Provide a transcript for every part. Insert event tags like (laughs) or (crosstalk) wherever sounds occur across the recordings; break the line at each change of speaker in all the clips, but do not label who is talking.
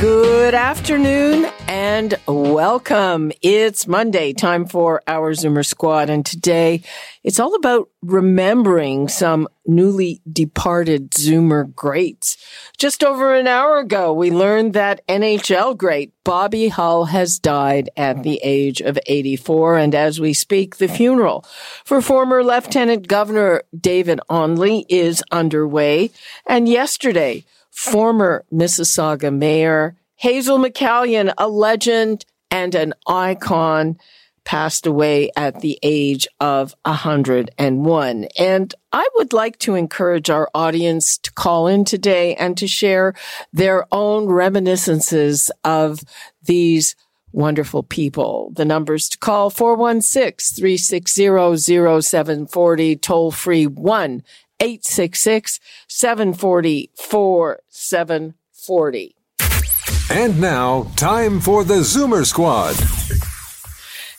Good afternoon and welcome. It's Monday, time for our Zoomer Squad. And today it's all about remembering some newly departed Zoomer greats. Just over an hour ago, we learned that NHL great Bobby Hull has died at the age of 84. And as we speak, the funeral for former Lieutenant Governor David Onley is underway. And yesterday, former Mississauga Mayor Hazel McCallion, a legend and an icon, passed away at the age of 101. And I would like to encourage our audience to call in today and to share their own reminiscences of these wonderful people. The numbers to call 416-360-0740, toll free 1 866 740 4740.
And now, time for the Zoomer Squad.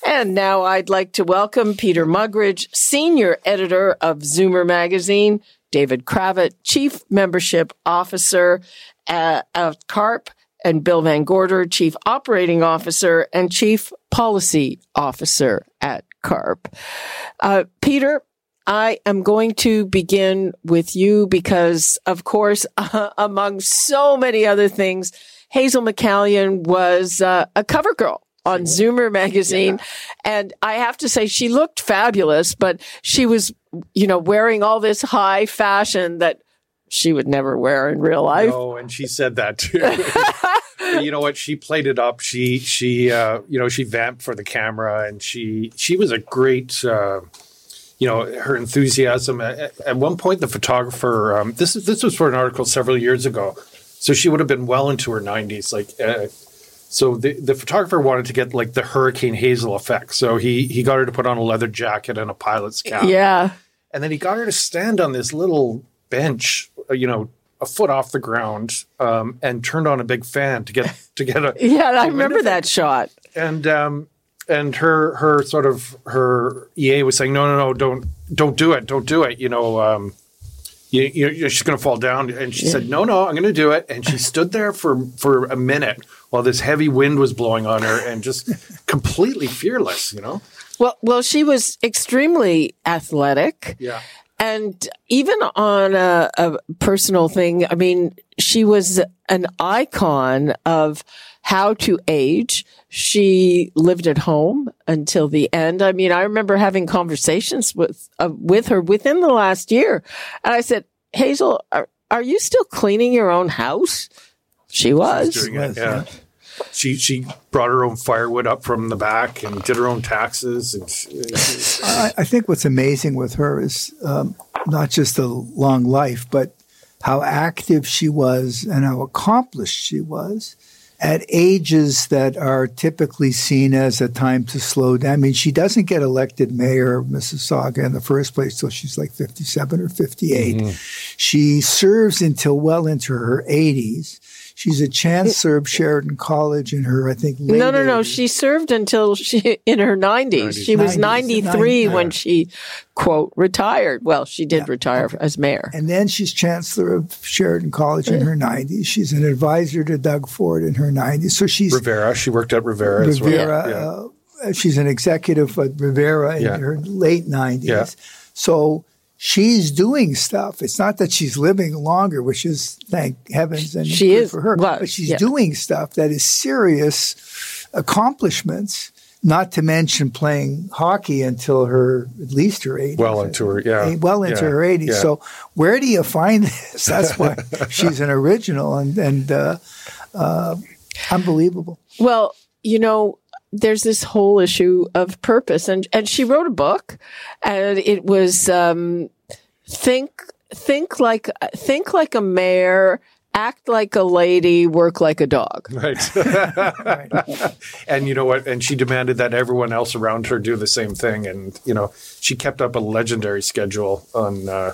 And now I'd like to welcome Peter Mugridge, Senior Editor of Zoomer Magazine, David Kravitz, Chief Membership Officer at, at CARP, and Bill Van Gorder, Chief Operating Officer and Chief Policy Officer at CARP. Uh, Peter, I am going to begin with you because, of course, uh, (laughs) among so many other things, Hazel McCallion was uh, a cover girl on Zoomer magazine. Yeah. And I have to say, she looked fabulous, but she was, you know, wearing all this high fashion that she would never wear in real life.
Oh, and she said that too. (laughs) you know what? She played it up. She, she, uh, you know, she vamped for the camera and she, she was a great, uh, you know her enthusiasm. At, at one point, the photographer. Um, this is this was for an article several years ago, so she would have been well into her nineties. Like, uh, so the the photographer wanted to get like the Hurricane Hazel effect. So he he got her to put on a leather jacket and a pilot's cap.
Yeah,
and then he got her to stand on this little bench. Uh, you know, a foot off the ground um, and turned on a big fan to get to get a (laughs)
yeah I remember that shot
and um, and her her sort of her EA was saying, no, no, no, don't don't do it, don't do it. You know, um, you, you, she's going to fall down. And she yeah. said, no, no, I'm going to do it. And she (laughs) stood there for for a minute while this heavy wind was blowing on her, and just (laughs) completely fearless. You know.
Well, well, she was extremely athletic.
Yeah.
And even on a, a personal thing, I mean, she was an icon of how to age. She lived at home until the end. I mean, I remember having conversations with uh, with her within the last year, and I said, "Hazel, are, are you still cleaning your own house?" She was.
She was yeah. She she brought her own firewood up from the back and did her own taxes. And she,
I, I, think what's amazing with her is um, not just the long life, but how active she was and how accomplished she was at ages that are typically seen as a time to slow down. I mean, she doesn't get elected mayor of Mississauga in the first place till she's like 57 or 58. Mm-hmm. She serves until well into her 80s. She's a chancellor of Sheridan College in her, I think.
no, no, no. She served until she in her nineties. She was 93 when she quote retired. Well, she did yeah. retire as mayor.
And then she's chancellor of Sheridan College in her nineties. She's an advisor to Doug Ford in her nineties. So she's
Revera. She worked at Rivera. Revera.
Well. Yeah. Uh, she's an executive at Revera in yeah. her late nineties. So she's doing stuff. It's not that she's living longer, which is thank heavens and
she is
for her,
well,
but she's yeah. doing stuff that is serious accomplishments. Not to mention playing hockey until her at least her 80s.
Well into her, yeah.
Well into
yeah.
her 80s. Yeah. So where do you find (laughs) this? That's why (laughs) she's an original and and uh, uh, unbelievable.
Well, you know, there's this whole issue of purpose and and she wrote a book and it was um, think think like think like a mayor act like a lady, work like a dog.
Right. (laughs) and you know what? And she demanded that everyone else around her do the same thing. And, you know, she kept up a legendary schedule on. Uh,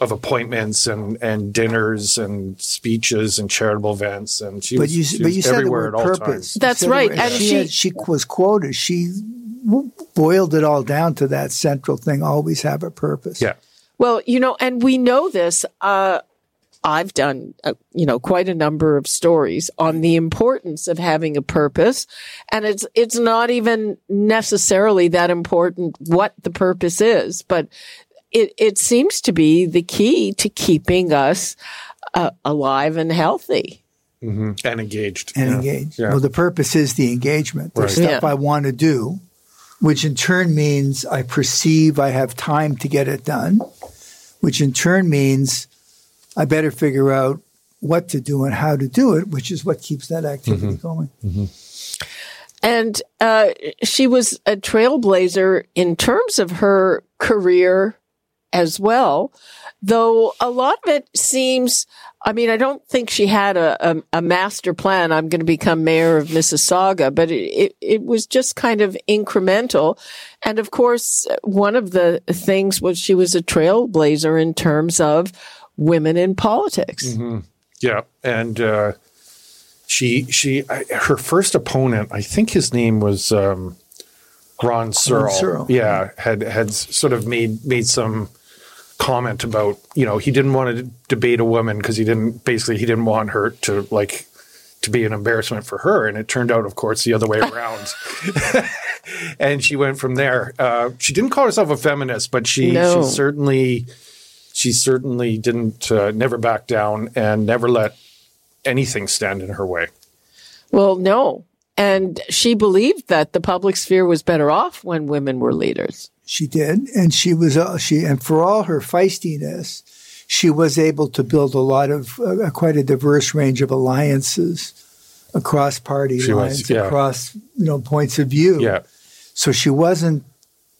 of appointments and, and dinners and speeches and charitable events, and she
but
was,
you,
she
but
was
you said the
everywhere
word
at all
purpose.
times.
That's right, and
she
she-
had- she was quoted. She boiled it all down to that central thing: always have a purpose.
Yeah.
Well, you know, and we know this. Uh, I've done, uh, you know, quite a number of stories on the importance of having a purpose, and it's it's not even necessarily that important what the purpose is, but it it seems to be the key to keeping us uh, alive and healthy.
and engaged.
and
yeah.
engaged.
Yeah.
Well, the purpose is the engagement. There's
Right.
stuff
Yeah.
I want to do, which in turn means I perceive I have time to get it done, which in turn means I better figure out what to do and how to do it, which is what keeps that activity going.
And uh, she was a trailblazer in terms of her career as well, though a lot of it seems. I mean, I don't think she had a, a, a master plan. I'm going to become mayor of Mississauga, but it, it, it was just kind of incremental. And of course, one of the things was she was a trailblazer in terms of women in politics.
Yeah, and uh, she she I, her first opponent, I think his name was um, Ron Searle.
Searle.
Yeah, had had sort of made made some comment about you know he didn't want to debate a woman because he didn't basically he didn't want her to like to be an embarrassment for her, and it turned out, of course, the other way around. (laughs) and she went from there. Uh, she didn't call herself a feminist, but she
No.
she certainly she certainly didn't uh, never back down and never let anything stand in her way.
Well, no. And she believed that the public sphere was better off when women were leaders.
She did, and she was uh, she, and for all her feistiness, she was able to build a lot of uh, quite a diverse range of alliances across party
She was,
lines,
yeah.
across you know points of view.
Yeah,
So she wasn't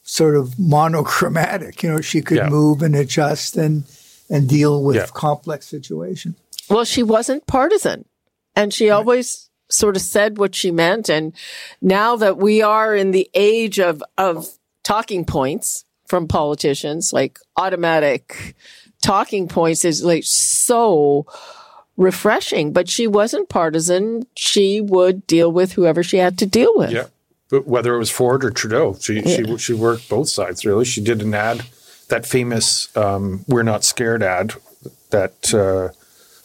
sort of monochromatic. You know, she could
Yeah.
move and adjust and and deal with
Yeah.
complex situations.
Well, she wasn't partisan and she always sort of said what she meant. And now that we are in the age of, of talking points from politicians, like automatic talking points is like so refreshing, but she wasn't partisan. She would deal with whoever she had to deal with.
yeah. But whether it was Ford or Trudeau, she she she worked both sides. Really, she did an ad, that famous um, "We're Not Scared" ad, that uh,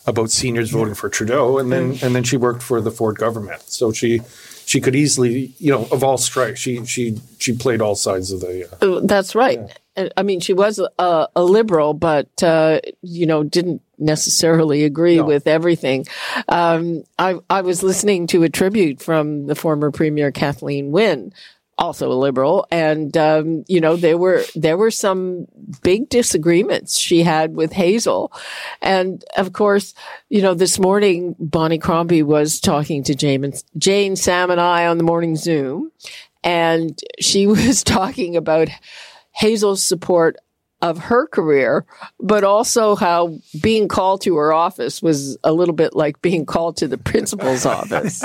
about seniors voting for Trudeau, and then and then she worked for the Ford government. So she she could easily, you know, of all strikes, she she she played all sides of the. Uh,
Uh, That's right. And, I mean, she was a, a liberal, but uh, you know, didn't necessarily agree
No.
with everything. Um, I I was listening to a tribute from the former premier Kathleen Wynne, also a liberal, and um, you know, there were there were some big disagreements she had with Hazel, and of course, you know, this morning Bonnie Crombie was talking to Jane, Jane Sam and I on the morning Zoom, and she (laughs) was talking about Hazel's support of her career, but also how being called to her office was a little bit like being called to the principal's (laughs) office.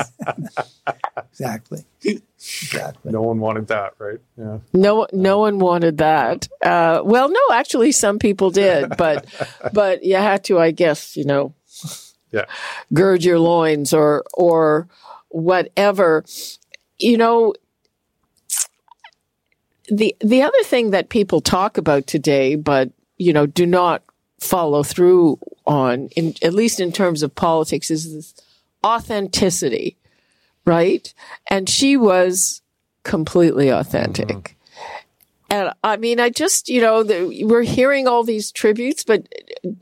Exactly. Exactly.
no one wanted that, right? Yeah.
No, no one wanted that. Uh, well, no, actually, some people did, but (laughs) but you had to, I guess, you know,
Yeah.
gird your loins or or whatever. You know, the the other thing that people talk about today, but you know, do not follow through on, in, at least in terms of politics, is this authenticity, right? And she was completely authentic. Mm-hmm. And I mean, I just, you know, the, we're hearing all these tributes, but,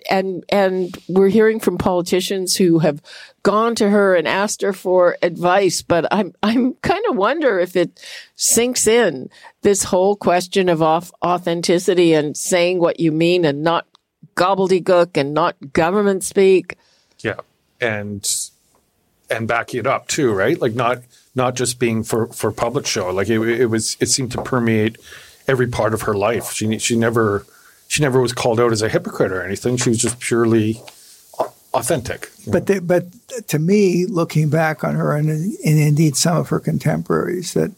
and, and we're hearing from politicians who have gone to her and asked her for advice. But I'm, I'm kind of wonder if it sinks in this whole question of off, authenticity and saying what you mean and not gobbledygook and not government speak.
Yeah, and and backing it up too, right? Like not not just being for for public show. Like it, it was, it seemed to permeate every part of her life. She she never she never was called out as a hypocrite or anything. She was just purely authentic.
But they, but to me, looking back on her and, and indeed some of her contemporaries, that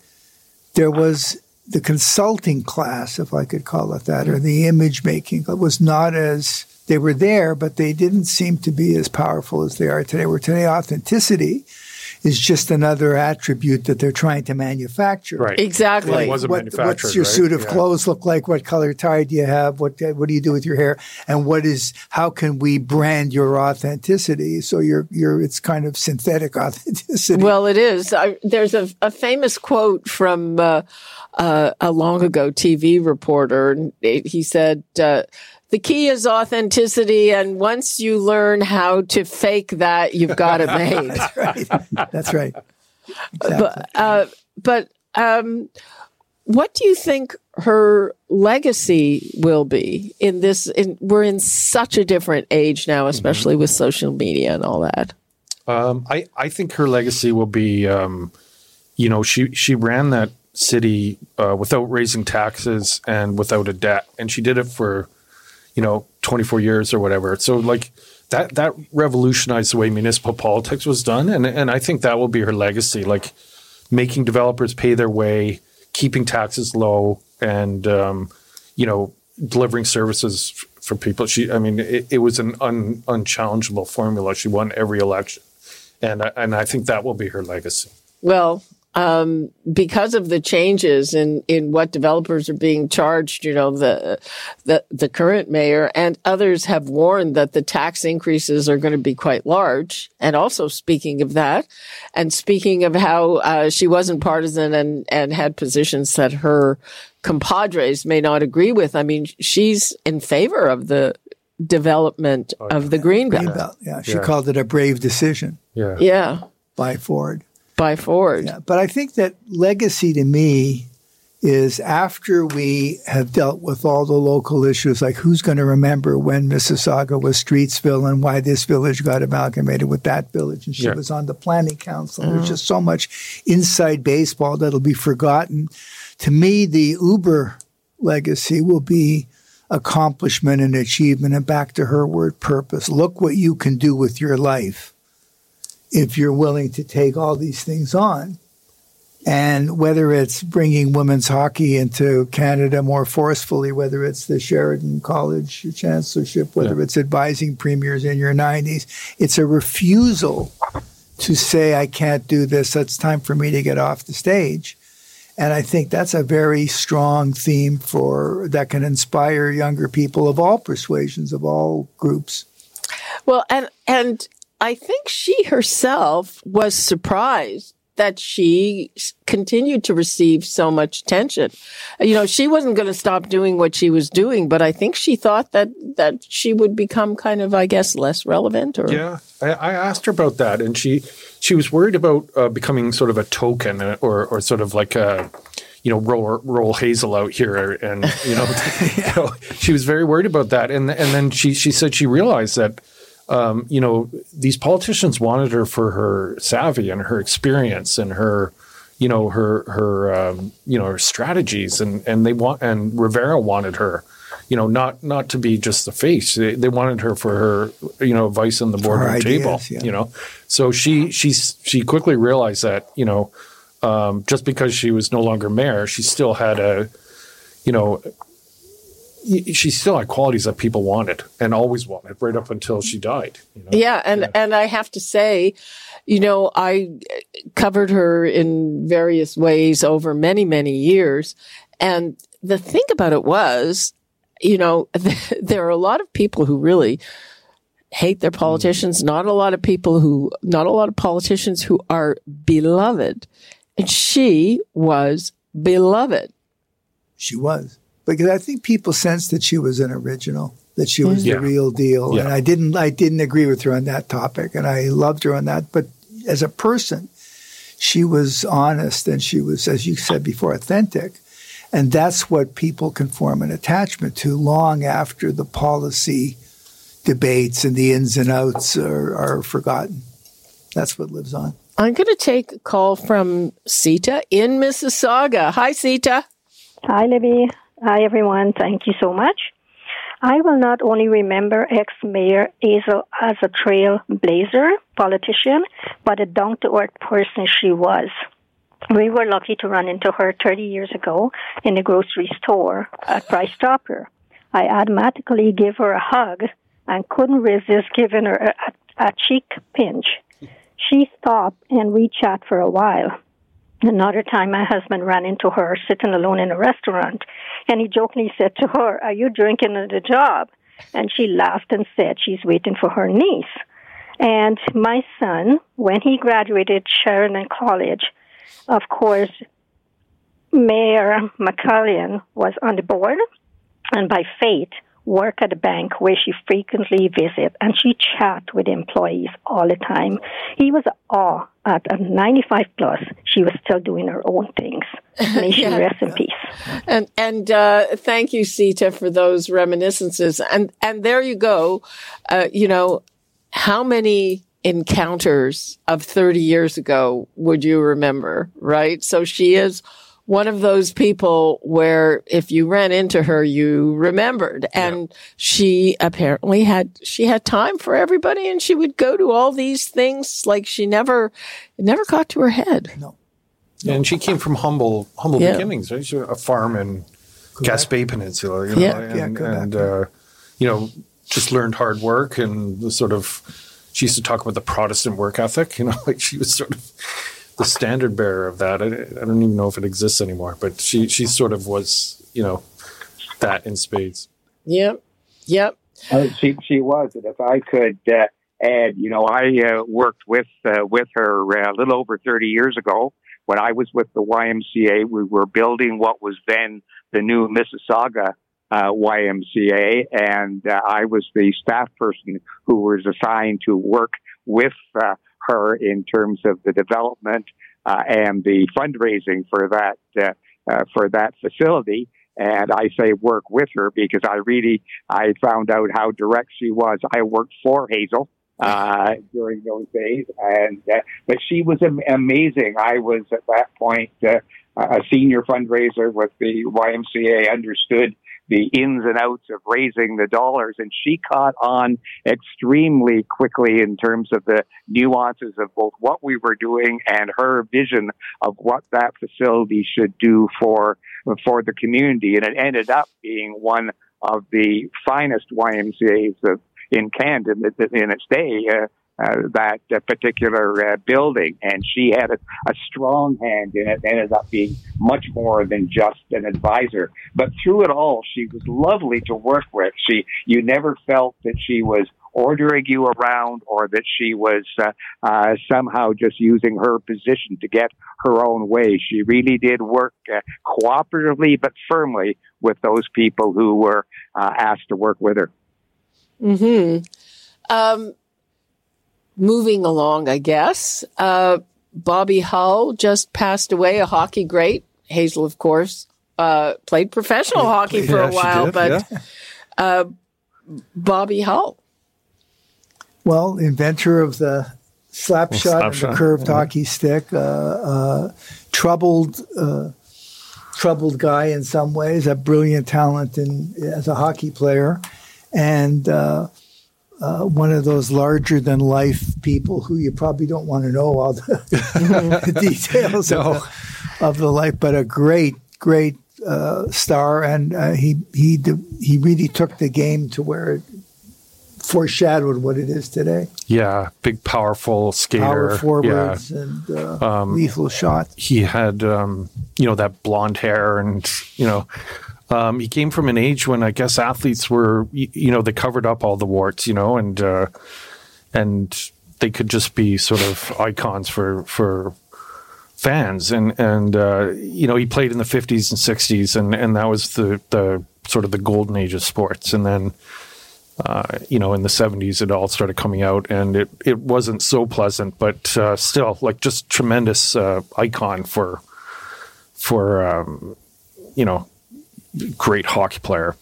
there was the consulting class, if I could call it that, or the image making was not as they were there, but they didn't seem to be as powerful as they are today. Where today authenticity is just another attribute that they're trying to manufacture.
Right.
Exactly.
Well, it was a
What,
manufacturer,
what's your
right?
suit of
Yeah.
clothes look like? What color tie do you have? What what do you do with your hair? And what is how can we brand your authenticity? So you're you're it's kind of synthetic (laughs) authenticity.
Well, it is. I, there's a, a famous quote from uh, uh, a long ago TV reporter. and He said, uh, "The key is authenticity, and once you learn how to fake that, you've got it made." (laughs)
right. That's right. Exactly.
but uh, but um, what do you think her legacy will be in this? In, we're in such a different age now, especially with social media and all that.
Um, I, I think her legacy will be, um, you know, she, she ran that city uh, without raising taxes and without a debt. And she did it for, you know, 24 years or whatever. So, like, that, that revolutionized the way municipal politics was done. And, and I think that will be her legacy, like making developers pay their way, keeping taxes low, and, um, you know, delivering services for people. She, I mean, it, it was an un, unchallengeable formula. She won every election and I, and I think that will be her legacy.
Well, um, because of the changes in, in what developers are being charged, you know, the, the, the current mayor and others have warned that the tax increases are going to be quite large. And also speaking of that, and speaking of how, uh, she wasn't partisan and, and had positions that her compadres may not agree with. I mean, she's in favor of the development of the Greenbelt.
Greenbelt. Yeah, she
Yeah.
called it a brave decision
Yeah.
Yeah.
by Ford.
By Ford.
Yeah, but I think that legacy to me is after we have dealt with all the local issues, like who's going to remember when Mississauga was Streetsville and why this village got amalgamated with that village, and she
Yeah.
was on the planning council. There's just so much inside baseball that'll be forgotten. To me, the Uber legacy will be accomplishment and achievement, and back to her word, purpose. Look what you can do with your life if you're willing to take all these things on. And whether it's bringing women's hockey into Canada more forcefully, whether it's the Sheridan College chancellorship, whether
Yeah.
it's advising premiers in your 90s, it's a refusal to say, I can't do this. It's time for me to get off the stage. And I think that's a very strong theme for that can inspire younger people of all persuasions, of all groups.
Well, and and I think she herself was surprised that she continued to receive so much attention. You know, she wasn't going to stop doing what she was doing, but I think she thought that that she would become kind of, I guess, less relevant. Or
Yeah, I, I asked her about that, and she she was worried about uh, becoming sort of a token, uh, or or sort of like a you know roll roll Hazel out here, and you know, (laughs) you know, she was very worried about that, and and then she she said she realized that. Um, you know, these politicians wanted her for her savvy and her experience and her, you know, her her um, you know her strategies, and and they want and Revera wanted her, you know, not not to be just the face. They, they wanted her for her, you know, advice on the boardroom table.
yeah.
You know, so she she's she quickly realized that you know, um, just because she was no longer mayor, she still had a, you know, she still had qualities that people wanted and always wanted right up until she died. You know?
Yeah, and and I have to say, you know, I covered her in various ways over many many years, and the thing about it was, you know, (laughs) there are a lot of people who really hate their hmm. politicians. Not a lot of people who, not a lot of politicians who are beloved, and she was beloved.
She was. Because I think people sensed that she was an original, that she was
Yeah.
the mm-hmm. real deal.
Yeah.
And I didn't I didn't agree with her on that topic and I loved her on that. But as a person, she was honest and she was, as you said before, authentic. And that's what people can form an attachment to long after the policy debates and the ins and outs are, are forgotten. That's what lives on.
I'm going to take a call from Sita in Mississauga. Hi, Sita.
Hi, Libby. Hi, everyone. Thank you so much. I will not only remember ex Mayor Hazel as a trailblazer politician, but a down to earth person she was. We were lucky to run into her 30 years ago in a grocery store at Price Chopper. I automatically gave her a hug and couldn't resist giving her a, a cheek pinch. She stopped and we chat for a while. Another time, my husband ran into her sitting alone in a restaurant, and he jokingly said to her, Are you drinking at the job? And she laughed and said she's waiting for her niece. And my son, when he graduated Sheridan College, of course, Mayor McCallion was on the board, and by fate, work at a bank where she frequently visits and she chat with employees all the time. He was awe at a 95 plus. She was still doing her own things. (laughs) May she yeah. rest in peace.
And and uh, thank you, Sita, for those reminiscences. And and there you go. Uh, you know, how many encounters of 30 years ago would you remember? Right. So she is one of those people where if you ran into her, you remembered. And yeah. she apparently had, she had time for everybody and she would go to all these things like she never, it never got to her head.
No.
And she came from humble, humble yeah. beginnings, right? She a farm in Gaspé Peninsula, you know,
yeah.
and, yeah, and uh, you know, just learned hard work and the sort of, she used to talk about the Protestant work ethic, you know, (laughs) like she was sort of, the standard bearer of that. I, I, don't even know if it exists anymore, but she she sort of was, you know, that in spades.
Yep, yep.
Uh, she she was, and if I could uh, add, you know, I uh, worked with uh, with her uh, a little over thirty years ago when I was with the YMCA. We were building what was then the new Mississauga uh, YMCA, and uh, I was the staff person who was assigned to work with uh, her in terms of the development uh, and the fundraising for that uh, uh, for that facility. And I say work with her because I really I found out how direct she was. I worked for Hazel uh, during those days, and uh, but she was am- amazing. I was at that point a senior fundraiser with the YMCA. Understood the ins and outs of raising the dollars. And she caught on extremely quickly in terms of the nuances of both what we were doing and her vision of what that facility should do for, for the community. And it ended up being one of the finest YMCA's in Canada in its day. Uh, uh, that uh, particular uh, building, and she had a, a, strong hand in it. Ended up being much more than just an advisor, but through it all, she was lovely to work with. She, you never felt that she was ordering you around or that she was uh, uh, somehow just using her position to get her own way. She really did work cooperatively but firmly with those people who were asked to work with her.
Hmm. Um, moving along, I guess. Uh, Bobby Hull just passed away, a hockey great. Hazel, of course, uh, played professional hockey for yeah, a while, did, but yeah. uh, Bobby Hull.
Well, inventor of the slap well, shot slap and shot. the curved yeah. hockey stick, uh, uh, troubled, uh, troubled guy in some ways, a brilliant talent in, as a hockey player, and uh, one of those larger than life people who you probably don't want to know all the (laughs) (laughs) details no. of, the, of, the, life, but a great, great uh, star, and uh, he he he really took the game to where it foreshadowed what it is today.
Yeah, big, powerful skater,
power forwards, yeah. and uh, um, lethal shot.
He had um, you know that blonde hair, and you know um, he came from an age when I guess athletes were, you know, they covered up all the warts, you know, and uh, and they could just be sort of icons for for fans. And and uh, you know, he played in the fifties and sixties, and and that was the the sort of the golden age of sports. And then. Uh, you know, in the 70s, it all started coming out, and it, it wasn't so pleasant, but uh, still, like, just tremendous uh, icon for for um, you know great hockey player.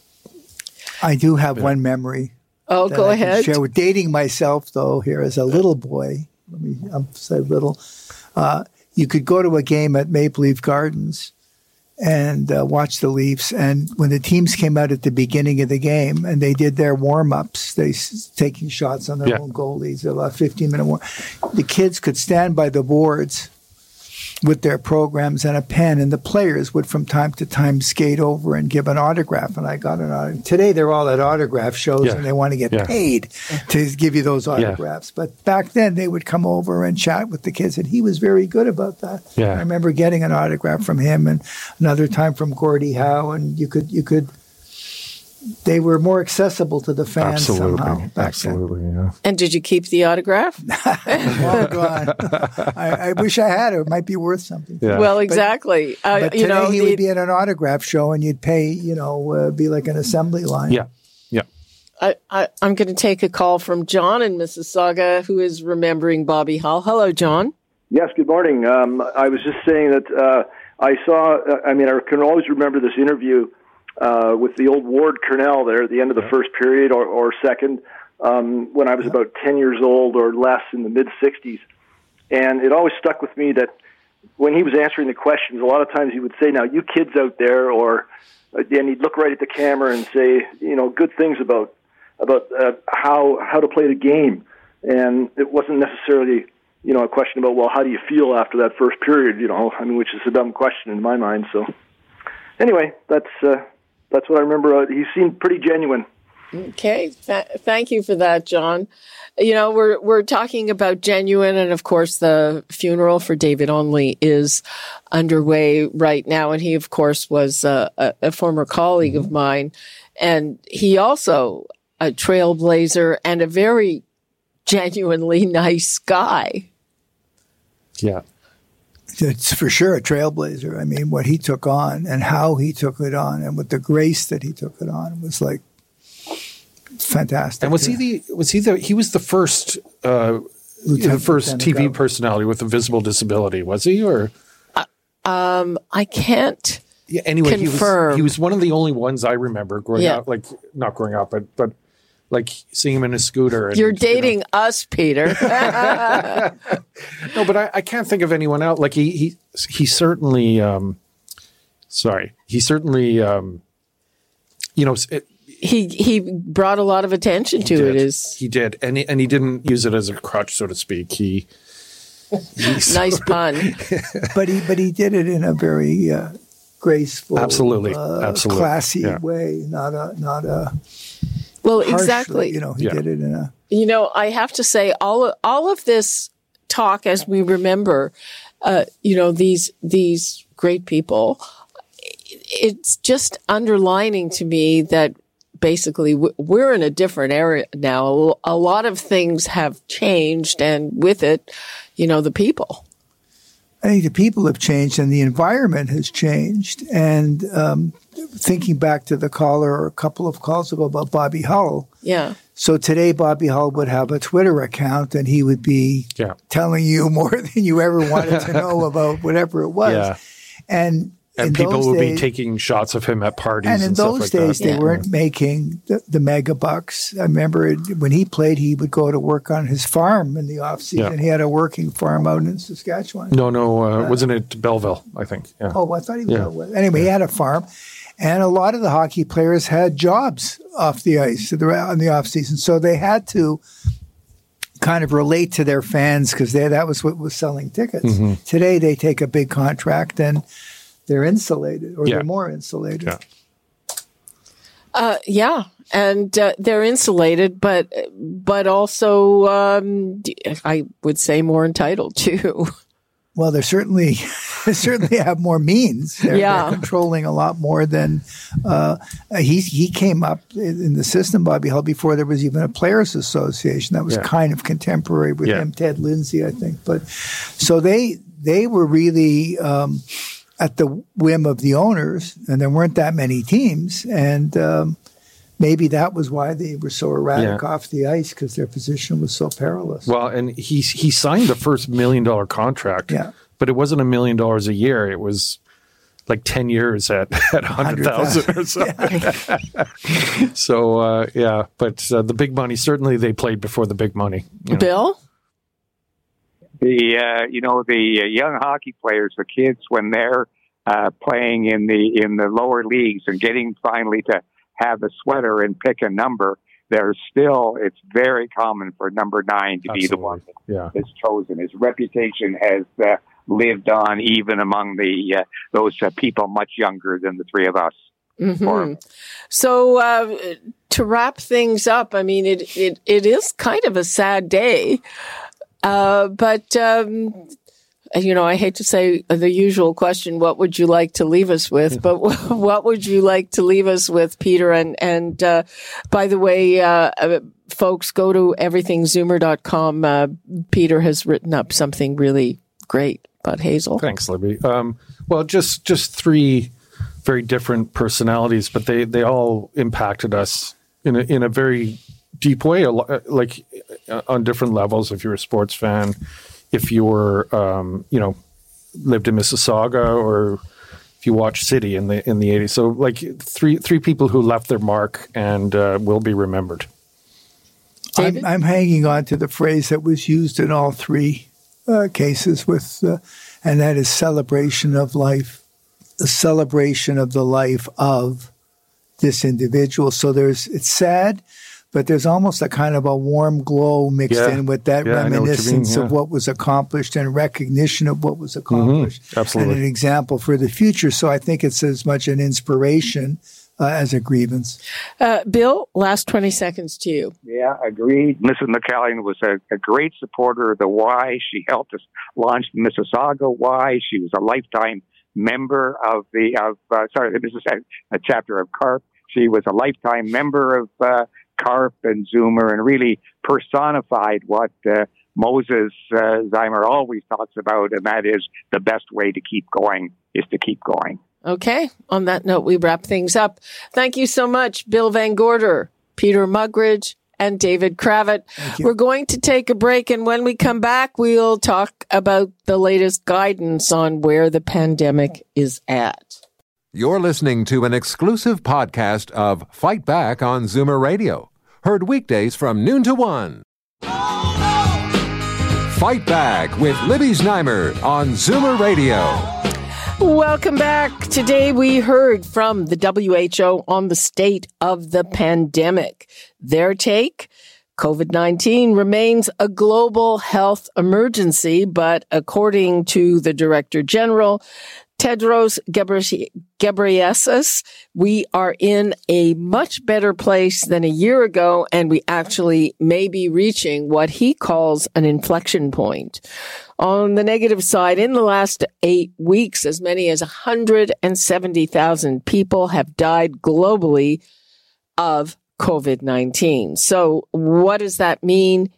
I do have yeah. one memory.
Oh, go I ahead.
Share with dating myself though. Here as a little boy, let me say little. Uh, you could go to a game at Maple Leaf Gardens, and uh, watch the Leafs. And when the teams came out at the beginning of the game and they did their warm ups, they s- taking shots on their
Yeah.
own goalies, about 15 minute warm. The kids could stand by the boards with their programs and a pen, and the players would from time to time skate over and give an autograph. And I got an autograph. Today they're all at autograph shows
Yeah.
and they want to get
Yeah.
paid to give you those autographs. But back then they would come over and chat with the kids, and he was very good about that.
Yeah.
I remember getting an autograph from him, and another time from Gordie Howe, and you could you could. They were more accessible to the fans
Absolutely.
somehow back
Absolutely. Yeah.
And did you keep the autograph?
then. Long gone. I, I wish I had it. It might be worth something.
Yeah.
Well, exactly. Uh,
But
you
today
know,
he would be at an autograph show, and you'd pay, you know, uh, be like an assembly line.
Yeah. Yeah.
I, I, I'm going to take a call from John in Mississauga, who is remembering Bobby Hull. Hello, John.
Yes, good morning. Um, I was just saying that uh, I saw, uh, I mean, I can always remember this interview uh, with the old Ward Cornell there at the end of the first period or, or second um, when I was about 10 years old or less in the mid 60s. And it always stuck with me that when he was answering the questions, a lot of times he would say, Now, you kids out there, or, and he'd look right at the camera and say, you know, good things about about uh, how how to play the game, and it wasn't necessarily you know a question about well how do you feel after that first period, you know, I mean which is a dumb question in my mind. So anyway, that's uh, that's what I remember. Uh, he seemed pretty genuine.
Okay, Th- thank you for that, John. You know, we're we're talking about genuine, and of course, the funeral for David Onley is underway right now, and he, of course, was uh, a, a former colleague of mine, and he also a trailblazer and a very genuinely (laughs) nice guy.
Yeah.
It's for sure a trailblazer. I mean, what he took on and how he took it on, and with the grace that he took it on was like fantastic.
And was he the was he the he was the first uh the first
Lieutenant
TV
Governor.
personality with a visible disability, was he or Um,
I can't.
yeah, anyway, he was
Confirm.
he was one of the only ones I remember growing
Yeah.
up like not growing up but but like seeing him in a scooter and,
You're
you know.
dating us, Peter. (laughs) (laughs)
No, but I, I can't think of anyone else. Like he he he certainly um sorry. He certainly um you know it,
he he brought a lot of attention to it.
did.
Is
he did and he, and he didn't use it as a crutch so to speak. He he's (laughs)
nice pun.
but he but he did it in a very uh, graceful,
Absolutely.
uh,
Absolutely.
classy
Yeah.
way, not a not a
Well,
harshly,
exactly.
You know, he
Yeah.
did it in a
You know, I have to say all of, all of this talk as we remember, uh, you know, these these great people. It's just underlining to me that basically we're in a different area now. A lot of things have changed, and with it, you know, the people.
I think the people have changed and the environment has changed. And um, thinking back to the caller or a couple of calls ago about Bobby Hull.
Yeah.
So today, Bobby Hull would have a Twitter account and he would be
Yeah.
telling you (laughs) more than you ever wanted to (laughs) know about whatever it was.
Yeah.
And,
and people would
days,
be taking shots of him at parties
and
and,
in
stuff
those
like
days,
that.
they
Yeah.
weren't making the, the mega bucks. I remember it, when he played, he would go to work on his farm in the off season.
Yeah.
He had a working farm out in Saskatchewan.
No, no, uh, wasn't it Belleville? I think. Yeah.
Oh, I thought he was
Yeah.
out with. Anyway, he had a farm, and a lot of the hockey players had jobs off the ice in the- in the off season, so they had to kind of relate to their fans because that was what was selling tickets.
Mm-hmm.
Today, they take a big contract and they're insulated, or
Yeah.
they're more insulated.
Yeah.
Uh, yeah, and uh, they're insulated, but but also um, d- I would say more entitled too.
Well, they're certainly (laughs) they certainly have more means. They're,
Yeah.
they're controlling a lot more than uh, he he came up in in the system. Bobby Hull before there was even a players' association that was
Yeah.
kind of contemporary with
Yeah.
him, Ted Lindsay, I think. But so they they were really um, at the whim of the owners, and there weren't that many teams, and um, maybe that was why they were so erratic
Yeah.
off the ice because their position was so perilous.
Well, and he he signed the first million dollar contract.
Yeah.
But it wasn't a million dollars a year. It was like ten years at (laughs) at hundred thousand or something. (laughs) (laughs) so uh, yeah, but uh, the big money certainly they played before the big money. you know.
Bill,
the uh, you know the uh, young hockey players, the kids when they're uh, playing in the in the lower leagues and getting finally to have a sweater and pick a number, there's still it's very common for number nine to
Absolutely.
be the one
Yeah.
that's chosen. His reputation has uh, lived on even among the uh, those uh, people much younger than the three of us.
Mhm. So uh, to wrap things up, I mean, it it it is kind of a sad day, uh, but um, you know, I hate to say the usual question: What would you like to leave us with? But (laughs) what would you like to leave us with, Peter? And and uh, by the way, uh, uh, folks, go to everythingzoomer.com. Uh, Peter has written up something really great about Hazel.
Thanks, Libby. Um, well, just just three very different personalities, but they they all impacted us in a in a very deep way, like uh, on different levels. If you're a sports fan, if you were um, you know lived in Mississauga, or if you watched City in the in the '80s, so like three three people who left their mark and uh, will be remembered.
I'm, I'm hanging on to the phrase that was used in all three uh, cases, with, uh, and that is celebration of life, a celebration of the life of this individual. So there's it's sad, but there's almost a kind of a warm glow mixed
Yeah.
in with that
Yeah, I know what you mean,
reminiscence of.
Mm-hmm.
what was accomplished and recognition of what was accomplished,
absolutely.
and an example for the future. So I think it's as much an inspiration uh, as a grievance.
Uh, Bill, last twenty seconds to you.
Yeah, agreed. Mrs. McCallion was a, a great supporter of the Y. She helped us launch the Mississauga Y. She was a lifetime member of the of uh, sorry, this is a, a chapter of CARP. She was a lifetime member of CARP and Zoomer, and really personified what uh, Moses uh, Znaimer always talks about, and that is the best way to keep going is to keep going.
Okay. On that note, we wrap things up. Thank you so much, Bill Van Gorder, Peter Mugridge, and David Kravitz. We're going to take a break, and when we come back, we'll talk about the latest guidance on where the pandemic is at.
You're listening to an exclusive podcast of Fight Back on Zoomer Radio. Heard weekdays from noon to one. Fight Back with Libby Znaimer on Zoomer Radio.
Welcome back. Today we heard from the WHO on the state of the pandemic. Their take COVID 19 remains a global health emergency, but according to the Director General, Tedros Ghebreyesus, we are in a much better place than a year ago, and we actually may be reaching what he calls an inflection point. On the negative side, in the last eight weeks, as many as 170,000 people have died globally of COVID-19. So what does that mean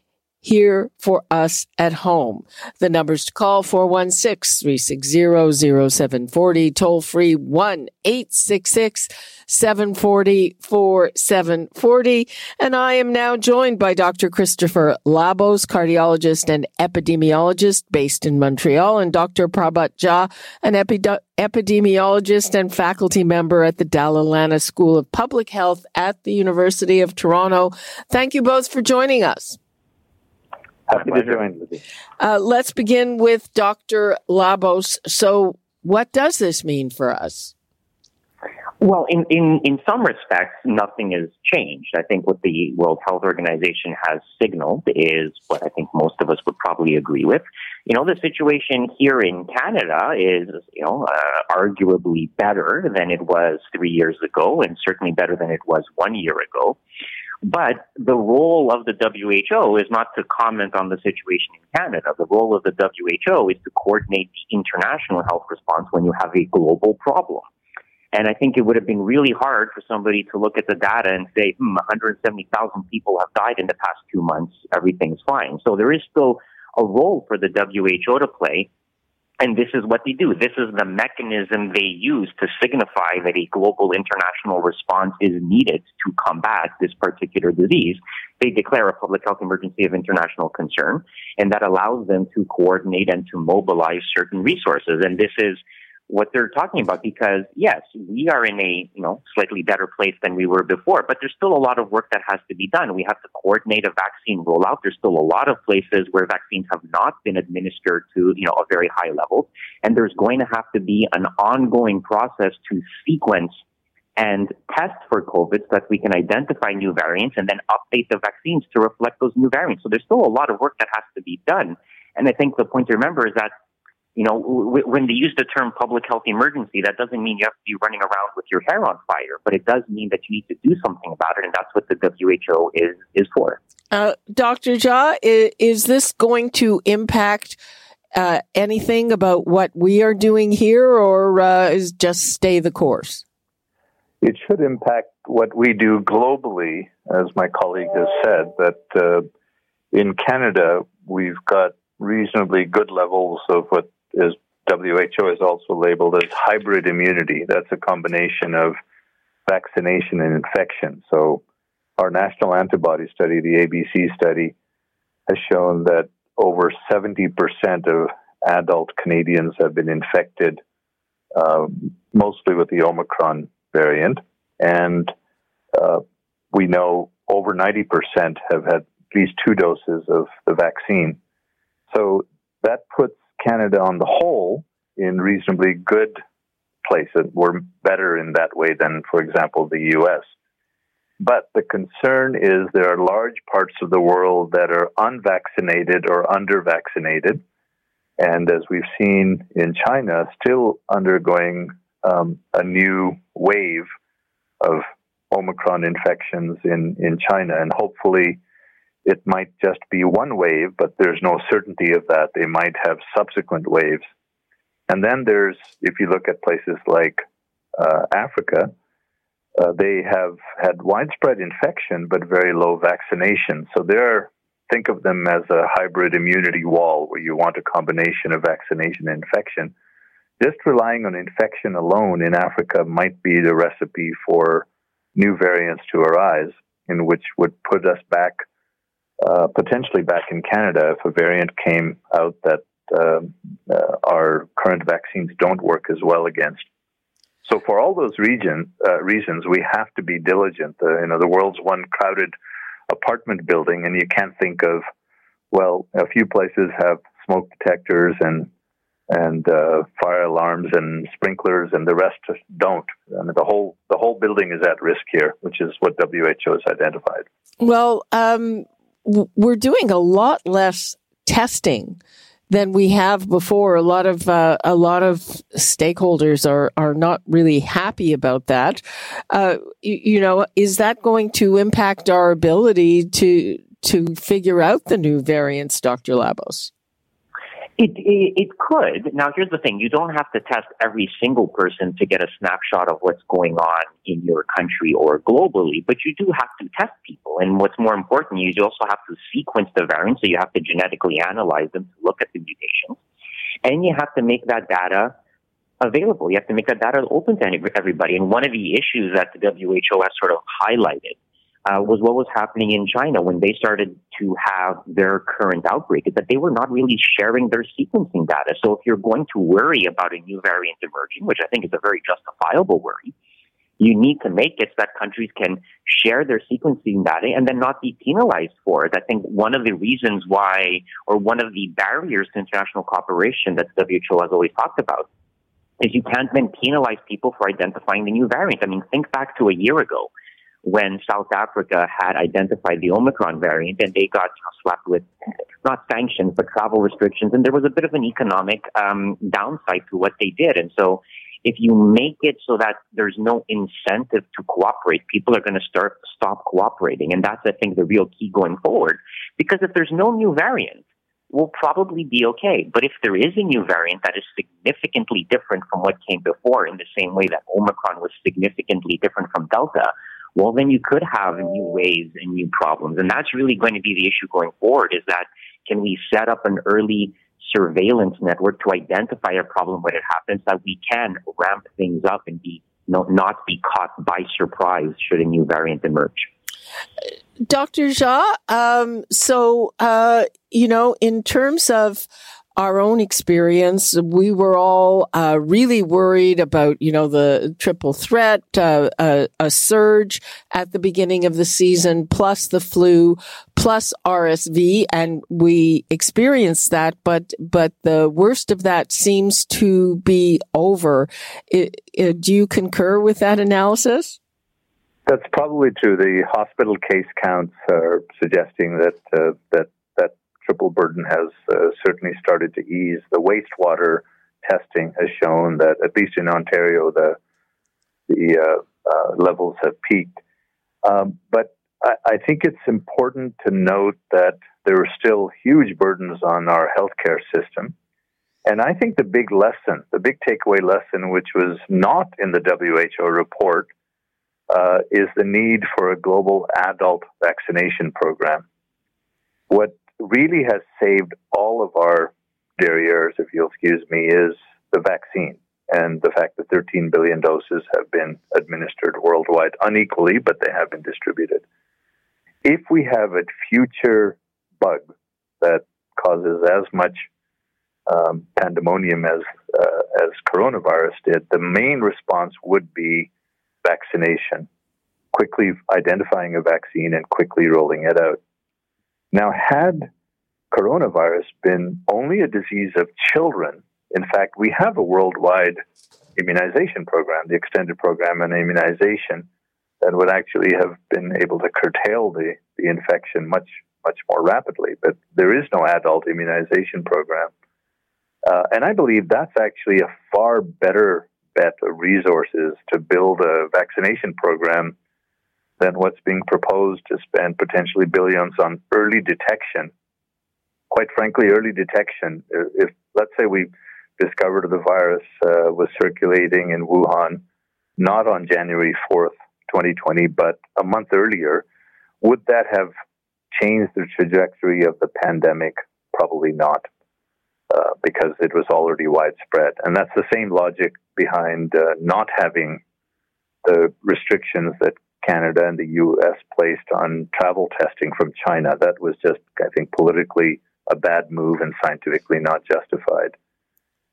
here for us at home? The numbers to call 416-360-0740, toll free 1-866-740-4740. And I am now joined by Dr. Christopher Labos, cardiologist and epidemiologist based in Montreal, and Dr. Prabhat Jha, an epi- epidemiologist and faculty member at the Dalla Lana School of Public Health at the University of Toronto. Thank you both for joining us.
Happy to join, Libby.
Uh, let's begin with Dr. Labos. So, what does this mean for us?
Well, in, in, in some respects, nothing has changed. I think what the World Health Organization has signaled is what I think most of us would probably agree with. You know, the situation here in Canada is, you know, uh, arguably better than it was three years ago and certainly better than it was one year ago. But the role of the WHO is not to comment on the situation in Canada. The role of the WHO is to coordinate the international health response when you have a global problem. And I think it would have been really hard for somebody to look at the data and say, hmm, 170,000 people have died in the past two months. Everything's fine. So there is still a role for the WHO to play. And this is what they do. This is the mechanism they use to signify that a global international response is needed to combat this particular disease. They declare a public health emergency of international concern, and that allows them to coordinate and to mobilize certain resources. And this is what they're talking about because yes, we are in a, you know, slightly better place than we were before, but there's still a lot of work that has to be done. We have to coordinate a vaccine rollout. There's still a lot of places where vaccines have not been administered to, you know, a very high level. And there's going to have to be an ongoing process to sequence and test for COVID so that we can identify new variants and then update the vaccines to reflect those new variants. So there's still a lot of work that has to be done. And I think the point to remember is that you know, w- when they use the term public health emergency, that doesn't mean you have to be running around with your hair on fire, but it does mean that you need to do something about it, and that's what the WHO is is for.
Uh, Dr. Jha, is, is, this going to impact uh, anything about what we are doing here, or uh, is just stay the course?
It should impact what we do globally, as my colleague has said. That uh, in Canada, we've got reasonably good levels of what is WHO is also labeled as hybrid immunity. That's a combination of vaccination and infection. So, our national antibody study, the ABC study, has shown that over 70% of adult Canadians have been infected, uh, mostly with the Omicron variant. And uh, we know over 90% have had at least two doses of the vaccine. So that puts Canada on the whole in reasonably good place. We're better in that way than, for example, the US. But the concern is there are large parts of the world that are unvaccinated or undervaccinated. And as we've seen in China, still undergoing um, a new wave of Omicron infections in, in China. And hopefully, it might just be one wave, but there's no certainty of that. They might have subsequent waves. And then there's, if you look at places like uh, Africa, uh, they have had widespread infection but very low vaccination. So they're think of them as a hybrid immunity wall where you want a combination of vaccination and infection. Just relying on infection alone in Africa might be the recipe for new variants to arise, in which would put us back uh, potentially back in Canada if a variant came out that uh, uh, our current vaccines don't work as well against. So, for all those region, uh, reasons, we have to be diligent. you know, the world's one crowded apartment building, and you can't think of, well, a few places have smoke detectors and and uh, fire alarms and sprinklers, and the rest don't. I mean, the whole the whole building is at risk here, which is what WHO has identified.
Well, um, we're doing a lot less testing than we have before. A lot of uh, a lot of stakeholders are are not really happy about that. Uh, you, you, know, is that going to impact our ability to to figure out the new variants, Dr. Labos?
It, it, it could. Now, here's the thing: you don't have to test every single person to get a snapshot of what's going on in your country or globally, but you do have to test people. And what's more important, is you also have to sequence the variants, so you have to genetically analyze them to look at the mutations, and you have to make that data available. You have to make that data open to everybody. And one of the issues that the WHO has sort of highlighted uh, was what was happening in China when they started to have their current outbreak, is that they were not really sharing their sequencing data. So if you're going to worry about a new variant emerging, which I think is a very justifiable worry, you need to make it so that countries can share their sequencing data and then not be penalized for it. I think one of the reasons why, or one of the barriers to international cooperation that WHO has always talked about, is you can't then penalize people for identifying the new variant. I mean, think back to a year ago when South Africa had identified the Omicron variant and they got slapped with not sanctions but travel restrictions, and there was a bit of an economic um, downside to what they did. And so, if you make it so that there's no incentive to cooperate, people are going to start stop cooperating, and that's I think the real key going forward. Because if there's no new variant, we'll probably be okay. But if there is a new variant that is significantly different from what came before, in the same way that Omicron was significantly different from Delta, well, then you could have new ways and new problems. And that's really going to be the issue going forward is that can we set up an early surveillance network to identify a problem when it happens that we can ramp things up and be not be caught by surprise should a new variant emerge.
Dr. Jha, um, so, uh, you know, in terms of our own experience. We were all uh, really worried about, you know, the triple threat, uh, a, a, surge at the beginning of the season, plus the flu, plus RSV, and we experienced that. But but the worst of that seems to be over. It, it, do you concur with that analysis?
That's probably true. The hospital case counts are suggesting that uh, that triple burden has uh, certainly started to ease. The wastewater testing has shown that, at least in Ontario, the the uh, uh, levels have peaked. Um, but I, I, think it's important to note that there are still huge burdens on our healthcare system. And I think the big lesson, the big takeaway lesson, which was not in the WHO report, uh, is the need for a global adult vaccination program. What really has saved all of our derrieres, if you'll excuse me, is the vaccine and the fact that 13 billion doses have been administered worldwide unequally, but they have been distributed. If we have a future bug that causes as much um, pandemonium as uh, as coronavirus did, the main response would be vaccination, quickly identifying a vaccine and quickly rolling it out. Now, had coronavirus been only a disease of children, in fact, we have a worldwide immunization program, the extended program on immunization, that would actually have been able to curtail the, the infection much, much more rapidly. But there is no adult immunization program. Uh, and I believe that's actually a far better bet of resources to build a vaccination program than what's being proposed to spend potentially billions on early detection. Quite frankly, early detection, if let's say we discovered the virus uh, was circulating in Wuhan, not on January 4th, 2020, but a month earlier, would that have changed the trajectory of the pandemic? Probably not, uh, because it was already widespread. And that's the same logic behind uh, not having the restrictions that Canada and the U.S. placed on travel testing from China. That was just, I think, politically a bad move and scientifically not justified.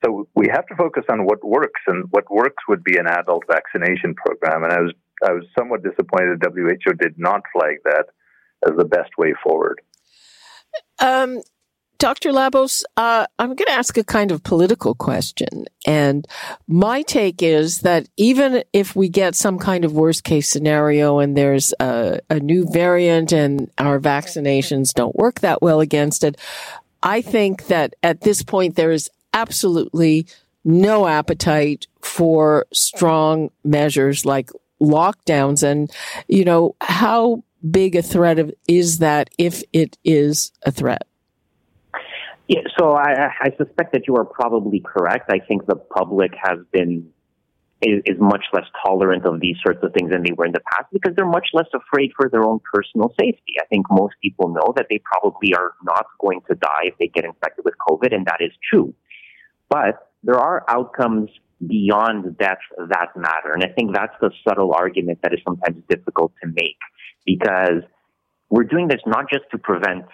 So we have to focus on what works, and what works would be an adult vaccination program. And I was I was somewhat disappointed WHO did not flag that as the best way forward.
Um, Dr. Labos, uh, I'm going to ask a kind of political question. And my take is that even if we get some kind of worst case scenario and there's a, a new variant and our vaccinations don't work that well against it, I think that at this point there is absolutely no appetite for strong measures like lockdowns. And, you know, how big a threat is that if it is a threat?
Yeah, so I, I suspect that you are probably correct. I think the public has been is, is much less tolerant of these sorts of things than they were in the past because they're much less afraid for their own personal safety. I think most people know that they probably are not going to die if they get infected with COVID, and that is true. But there are outcomes beyond death that matter. And I think that's the subtle argument that is sometimes difficult to make because we're doing this not just to prevent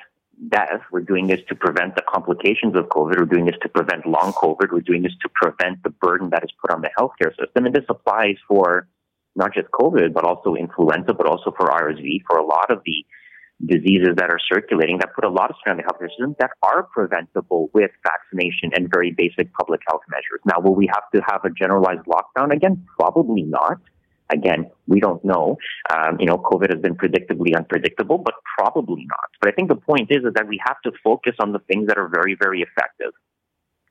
death. We're doing this to prevent the complications of COVID. We're doing this to prevent long COVID. We're doing this to prevent the burden that is put on the healthcare system. And this applies for not just COVID, but also influenza, but also for RSV, for a lot of the diseases that are circulating that put a lot of strain on the healthcare system that are preventable with vaccination and very basic public health measures. Now, will we have to have a generalized lockdown again? Probably not. Again, we don't know. Um, you know, COVID has been predictably unpredictable, but probably not. But I think the point is, is that we have to focus on the things that are very, very effective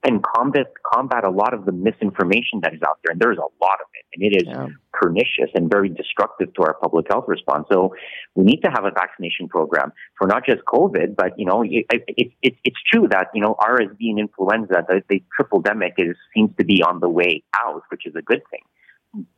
and combat combat a lot of the misinformation that is out there. And there's a lot of it, and it is yeah. pernicious and very destructive to our public health response. So we need to have a vaccination program for not just COVID, but you know, it, it, it, it's true that you know RSV and influenza, the, the triple demic, is seems to be on the way out, which is a good thing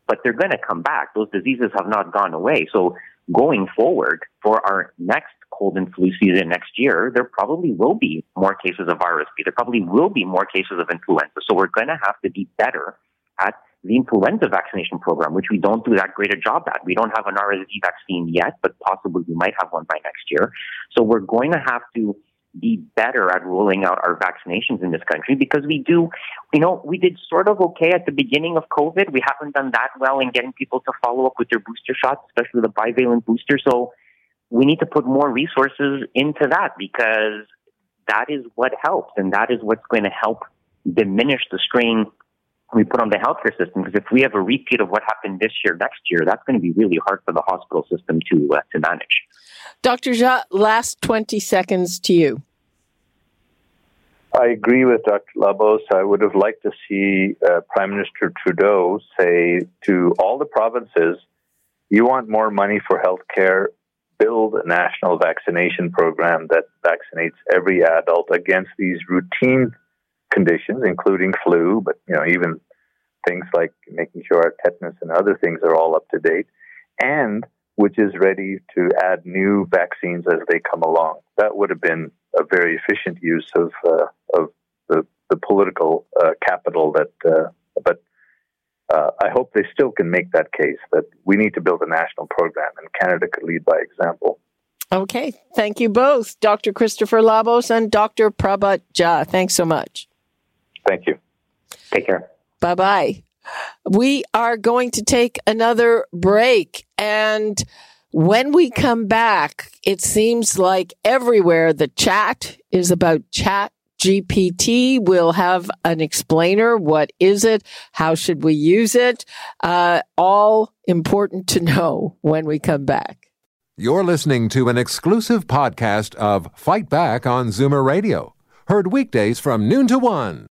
but they're going to come back. Those diseases have not gone away. So going forward for our next cold and flu season next year, there probably will be more cases of RSV. There probably will be more cases of influenza. So we're going to have to be better at the influenza vaccination program, which we don't do that great a job at. We don't have an RSV vaccine yet, but possibly we might have one by next year. So we're going to have to be better at rolling out our vaccinations in this country because we do, you know, we did sort of okay at the beginning of COVID. We haven't done that well in getting people to follow up with their booster shots, especially the bivalent booster. So we need to put more resources into that because that is what helps and that is what's going to help diminish the strain we put on the healthcare system. Because if we have a repeat of what happened this year, next year, that's going to be really hard for the hospital system to uh, to manage.
Dr. Jha, last 20 seconds to you.
I agree with Dr. Labos. I would have liked to see uh, Prime Minister Trudeau say to all the provinces, you want more money for healthcare, build a national vaccination program that vaccinates every adult against these routine conditions, including flu, but you know even things like making sure our tetanus and other things are all up to date, and which is ready to add new vaccines as they come along. That would have been a very efficient use of uh, of the the political uh, capital that. Uh, but uh, I hope they still can make that case that we need to build a national program, and Canada could lead by example.
Okay, thank you both, Dr. Christopher Labos and Dr. Prabhat Jha. Thanks so much.
Thank you.
Take care.
Bye bye. We are going to take another break. And when we come back, it seems like everywhere the chat is about chat GPT. We'll have an explainer. What is it? How should we use it? Uh, all important to know when we come back.
You're listening to an exclusive podcast of Fight Back on Zoomer Radio, heard weekdays from noon to one.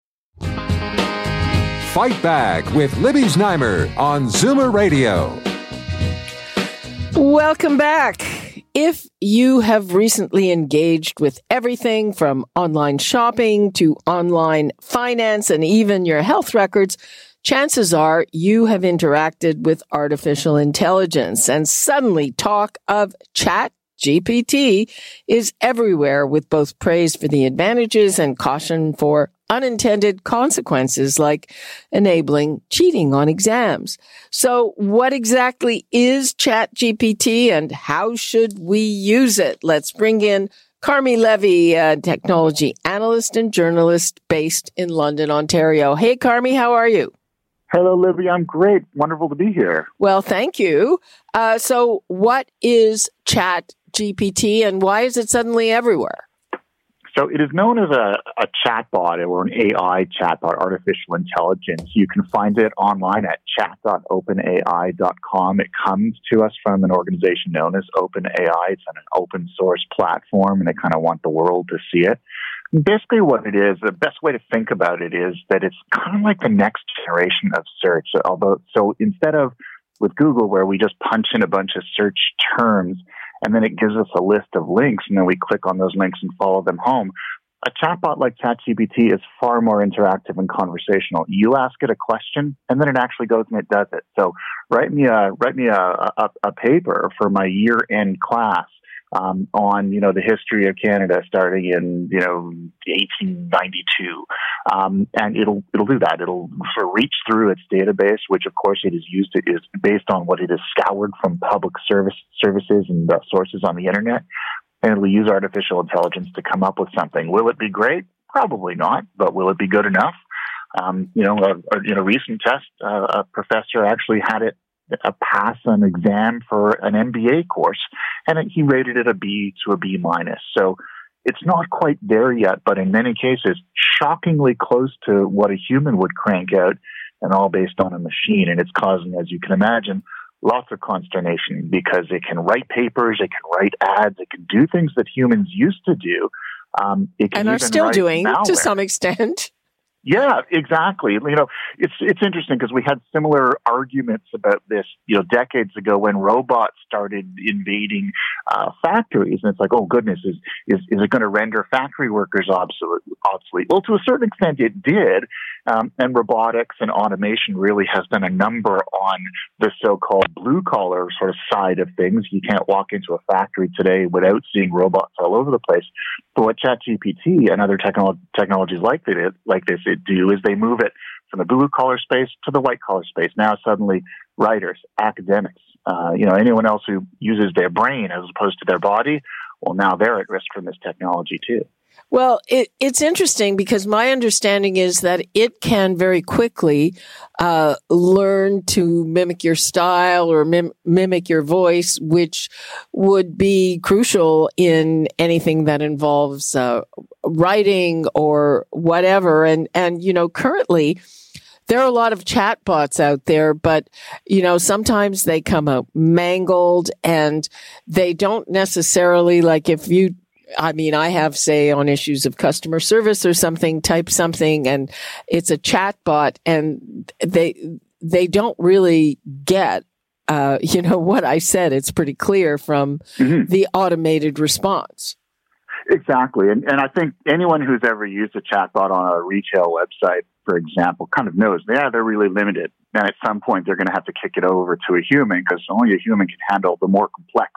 Fight Back with Libby Znaimer on Zoomer Radio.
Welcome back. If you have recently engaged with everything from online shopping to online finance and even your health records, chances are you have interacted with artificial intelligence and suddenly talk of chat GPT is everywhere with both praise for the advantages and caution for unintended consequences like enabling cheating on exams. So what exactly is ChatGPT and how should we use it? Let's bring in Carmi Levy, a technology analyst and journalist based in London, Ontario. Hey, Carmi, how are you?
Hello, Libby. I'm great. Wonderful to be here.
Well, thank you. Uh, so, what is Chat GPT and why is it suddenly everywhere?
So it is known as a, a chatbot or an AI chatbot, artificial intelligence. You can find it online at chat.openai.com. It comes to us from an organization known as OpenAI. It's an open source platform and they kind of want the world to see it. Basically, what it is, the best way to think about it is that it's kind of like the next generation of search. Although, so instead of with Google, where we just punch in a bunch of search terms, and then it gives us a list of links, and then we click on those links and follow them home. A chatbot like ChatGPT is far more interactive and conversational. You ask it a question, and then it actually goes and it does it. So write me a write me a, a, a paper for my year end class um, on you know the history of Canada starting in you know 1892, um, and it'll it'll do that. It'll sort of reach through its database, which of course it is used is based on what it has scoured from public service services and sources on the internet, and it'll use artificial intelligence to come up with something. Will it be great? Probably not, but will it be good enough? Um, you know, a, a, in a recent test, uh, a professor actually had it a pass an exam for an MBA course, and he rated it a B to a B minus. So it's not quite there yet, but in many cases, shockingly close to what a human would crank out, and all based on a machine. And it's causing, as you can imagine, lots of consternation because it can write papers, it can write ads, it can do things that humans used to do.
Um, and are still doing malware. to some extent.
Yeah, exactly. You know, it's it's interesting because we had similar arguments about this, you know, decades ago when robots started invading uh, factories, and it's like, oh goodness, is is is it going to render factory workers obsolete? Obsolete? Well, to a certain extent, it did, um, and robotics and automation really has done a number on the so-called blue collar sort of side of things. You can't walk into a factory today without seeing robots all over the place. But what ChatGPT and other technolo- technologies like it like this it do is they move it from the blue collar space to the white collar space. Now suddenly writers, academics, uh, you know, anyone else who uses their brain as opposed to their body, well, now they're at risk from this technology too.
Well, it, it's interesting because my understanding is that it can very quickly uh, learn to mimic your style or mim- mimic your voice, which would be crucial in anything that involves uh, writing or whatever. And and you know, currently there are a lot of chatbots out there, but you know, sometimes they come out mangled and they don't necessarily like if you I mean, I have say on issues of customer service or something, type something and it's a chat bot and they, they don't really get, uh, (laughs) you know, what I said. It's pretty clear from mm-hmm. the automated response.
Exactly. And, and I think anyone who's ever used a chatbot on a retail website, for example, kind of knows, yeah, they're really limited. And at some point, they're going to have to kick it over to a human because only a human can handle the more complex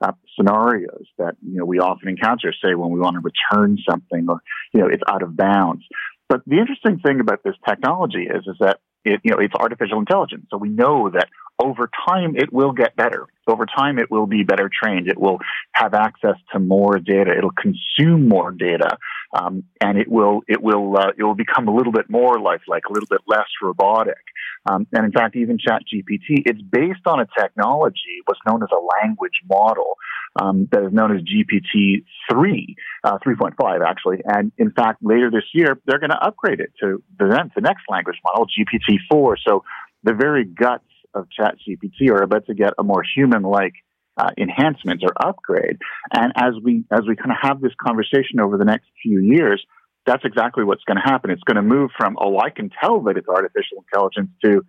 uh, scenarios that you know we often encounter, say when we want to return something or you know it's out of bounds. But the interesting thing about this technology is is that it you know it's artificial intelligence, so we know that over time it will get better. Over time it will be better trained. It will have access to more data. It'll consume more data, um, and it will it will uh, it will become a little bit more lifelike, a little bit less robotic. Um, and in fact, even ChatGPT, it's based on a technology, what's known as a language model, um, that is known as GPT 3, uh, 3.5 actually. And in fact, later this year, they're going to upgrade it to the, the next language model, GPT 4. So the very guts of ChatGPT are about to get a more human-like uh, enhancement or upgrade. And as we as we kind of have this conversation over the next few years, that's exactly what's going to happen. It's going to move from, oh, I can tell that it's artificial intelligence to,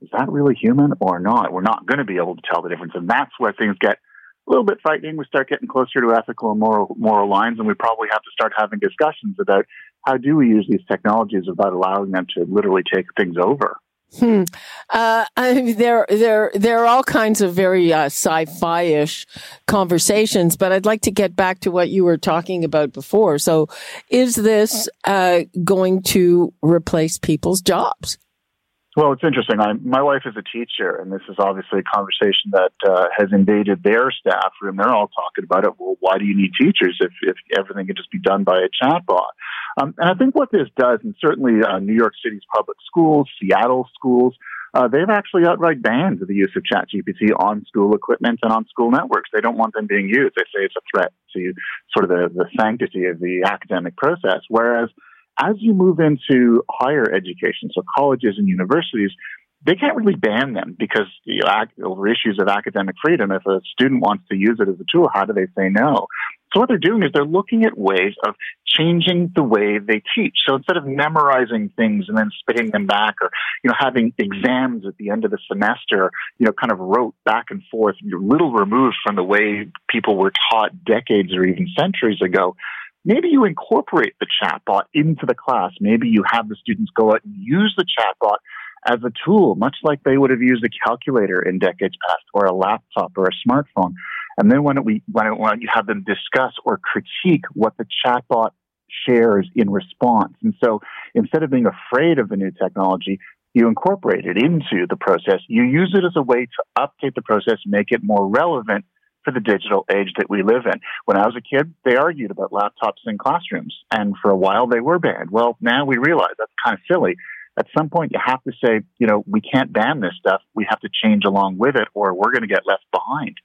is that really human or not? We're not going to be able to tell the difference. And that's where things get a little bit frightening. We start getting closer to ethical and moral, moral lines, and we probably have to start having discussions about how do we use these technologies without allowing them to literally take things over.
Hmm. Uh, (laughs) I mean, there, there, there are all kinds of very uh, sci-fi-ish conversations, but I'd like to get back to what you were talking about before. So, is this uh, going to replace people's jobs?
Well, it's interesting. I, my wife is a teacher, and this is obviously a conversation that uh, has invaded their staff room. They're all talking about it. Well, why do you need teachers if, if everything can just be done by a chatbot? Um, and I think what this does, and certainly uh, New York City's public schools, Seattle schools, uh, they've actually outright banned the use of ChatGPT on school equipment and on school networks. They don't want them being used. They say it's a threat to sort of the, the sanctity of the academic process. Whereas as you move into higher education, so colleges and universities, they can't really ban them because you know, over issues of academic freedom. If a student wants to use it as a tool, how do they say no? So what they're doing is they're looking at ways of changing the way they teach. So instead of memorizing things and then spitting them back or, you know, having exams at the end of the semester, you know, kind of rote back and forth, you're little removed from the way people were taught decades or even centuries ago, maybe you incorporate the chatbot into the class. Maybe you have the students go out and use the chatbot as a tool, much like they would have used a calculator in decades past or a laptop or a smartphone. And then when we when, it, when you have them discuss or critique what the chatbot shares in response, and so instead of being afraid of the new technology, you incorporate it into the process. You use it as a way to update the process, make it more relevant for the digital age that we live in. When I was a kid, they argued about laptops in classrooms, and for a while they were banned. Well, now we realize that's kind of silly. At some point, you have to say, you know, we can't ban this stuff. We have to change along with it, or we're going to get left behind.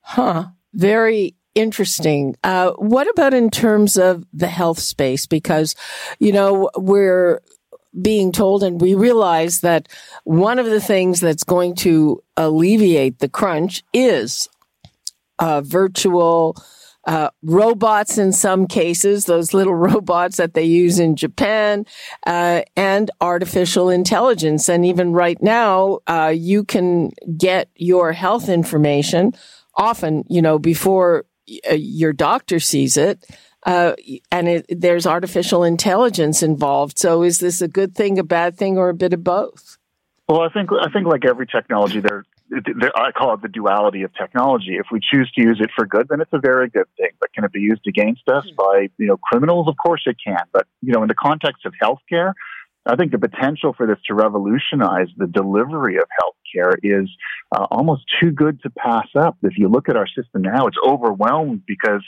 Huh. Very interesting. Uh, what about in terms of the health space? Because, you know, we're being told and we realize that one of the things that's going to alleviate the crunch is uh, virtual uh, robots in some cases, those little (laughs) robots that they use in Japan, uh, and artificial intelligence. And even right now, uh, you can get your health information often, you know, before uh, your doctor sees it. Uh, and it, there's artificial intelligence involved. So is this a good thing, a bad thing, or a bit of both?
Well, I think I think like every technology, there, there, I call it the duality of technology. If we choose to use it for good, then it's a very good thing. But can it be used against us by you know criminals? Of course it can. But you know, in the context of healthcare, I think the potential for this to revolutionize the delivery of healthcare is uh, almost too good to pass up. If you look at our system now, it's overwhelmed because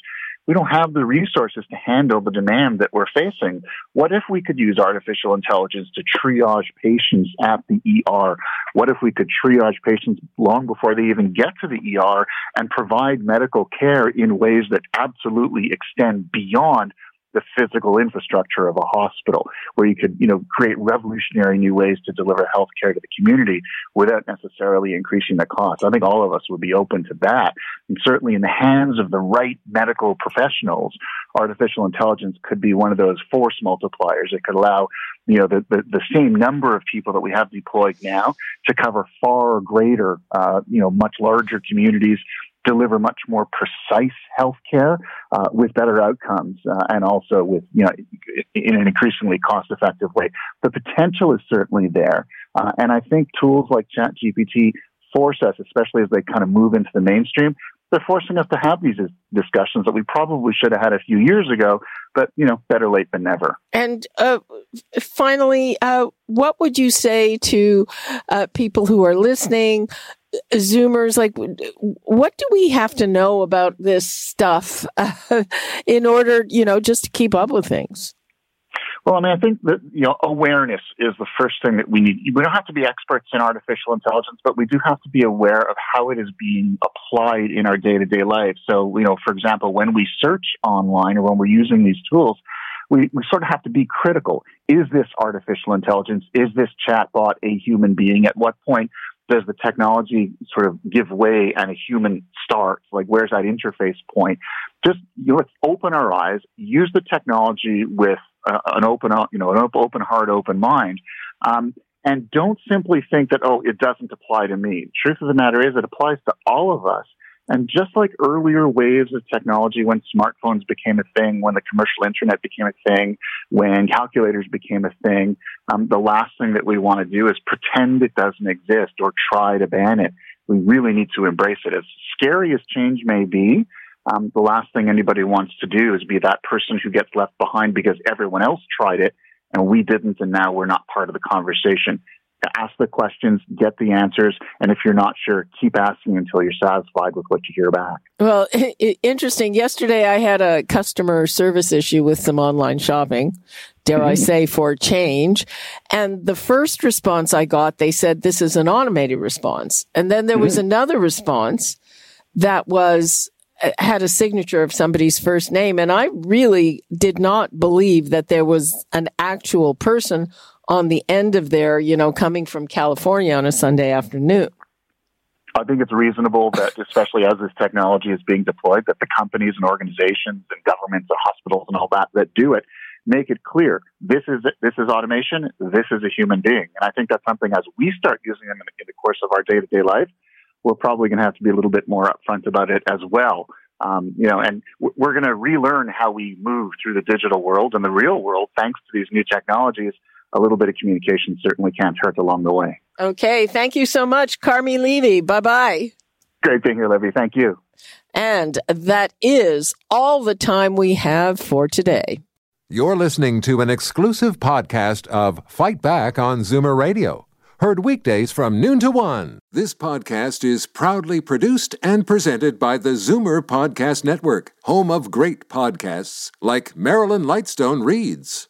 we don't have the resources to handle the demand that we're facing. What if we could use artificial intelligence to triage patients at the ER? What if we could triage patients long before they even get to the ER and provide medical care in ways that absolutely extend beyond the physical infrastructure of a hospital, where you could, you know, create revolutionary new ways to deliver health care to the community without necessarily increasing the cost. I think all of us would be open to that. And certainly in the hands of the right medical professionals, artificial intelligence could be one of those force multipliers. It could allow, you know, the, the, the same number of people that we have deployed now to cover far greater, uh, you know, much larger communities deliver much more precise health care uh, with better outcomes uh, and also with, you know, in an increasingly cost effective way. The potential is certainly there. Uh, and I think tools like ChatGPT force us, especially as they kind of move into the mainstream, they're forcing us to have these discussions that we probably should have had a few years ago, but you know, better late than never.
And uh, finally, uh, what would you say to uh, people who are listening Zoomers, like, what do we have to know about this stuff (laughs) in order, you know, just to keep up with things?
Well, I mean, I think that, you know, awareness is the first thing that we need. We don't have to be experts in artificial intelligence, but we do have to be aware of how it is being applied in our day to day life. So, you know, for example, when we search online or when we're using these tools, we, we sort of have to be critical. Is this artificial intelligence? Is this chatbot a human being? At what point does the technology sort of give way and a human starts? Like, where's that interface point? Just you know, let's open our eyes, use the technology with uh, an open, you know, an open heart, open mind, um, and don't simply think that oh, it doesn't apply to me. Truth of the matter is, it applies to all of us. And just like earlier waves of technology, when smartphones became a thing, when the commercial internet became a thing, when calculators became a thing, um, the last thing that we want to do is pretend it doesn't exist or try to ban it. We really need to embrace it. As scary as change may be, um, the last thing anybody wants to do is be that person who gets left behind because everyone else tried it and we didn't, and now we're not part of the conversation ask the questions, get the answers, and if you're not sure, keep asking until you're satisfied with what you hear back.
Well, (laughs) interesting. Yesterday, I had a customer service issue with some online shopping, dare I mm-hmm. say, for change. And the first response I got, they said, this is an automated response. And then there was mm-hmm. another response that was uh, had a signature of somebody's first name. And I really did not believe that there was an actual person on the end of there, you know, coming from California on a Sunday afternoon.
I think it's reasonable that, especially as this technology is being deployed, that the companies and organizations and governments and hospitals and all that that do it make it clear this is this is automation, this is a human being, and I think that's something as we start using them in, in the course of our day to day life, we're probably going to have to be a little bit more upfront about it as well. Um, you know, and we're going to relearn how we move through the digital world and the real world thanks to these new technologies a little bit of communication certainly can't hurt along the way.
Okay. Thank you so much, Carmi Levy. Bye bye.
Great being here, Libby. Thank you.
And that is all the time we have for today.
You're listening to an exclusive podcast of Fight Back on Zoomer Radio. Heard weekdays from noon to one. This podcast is proudly produced and presented by the Zoomer Podcast Network, home of great podcasts like Marilyn Lightstone Reads.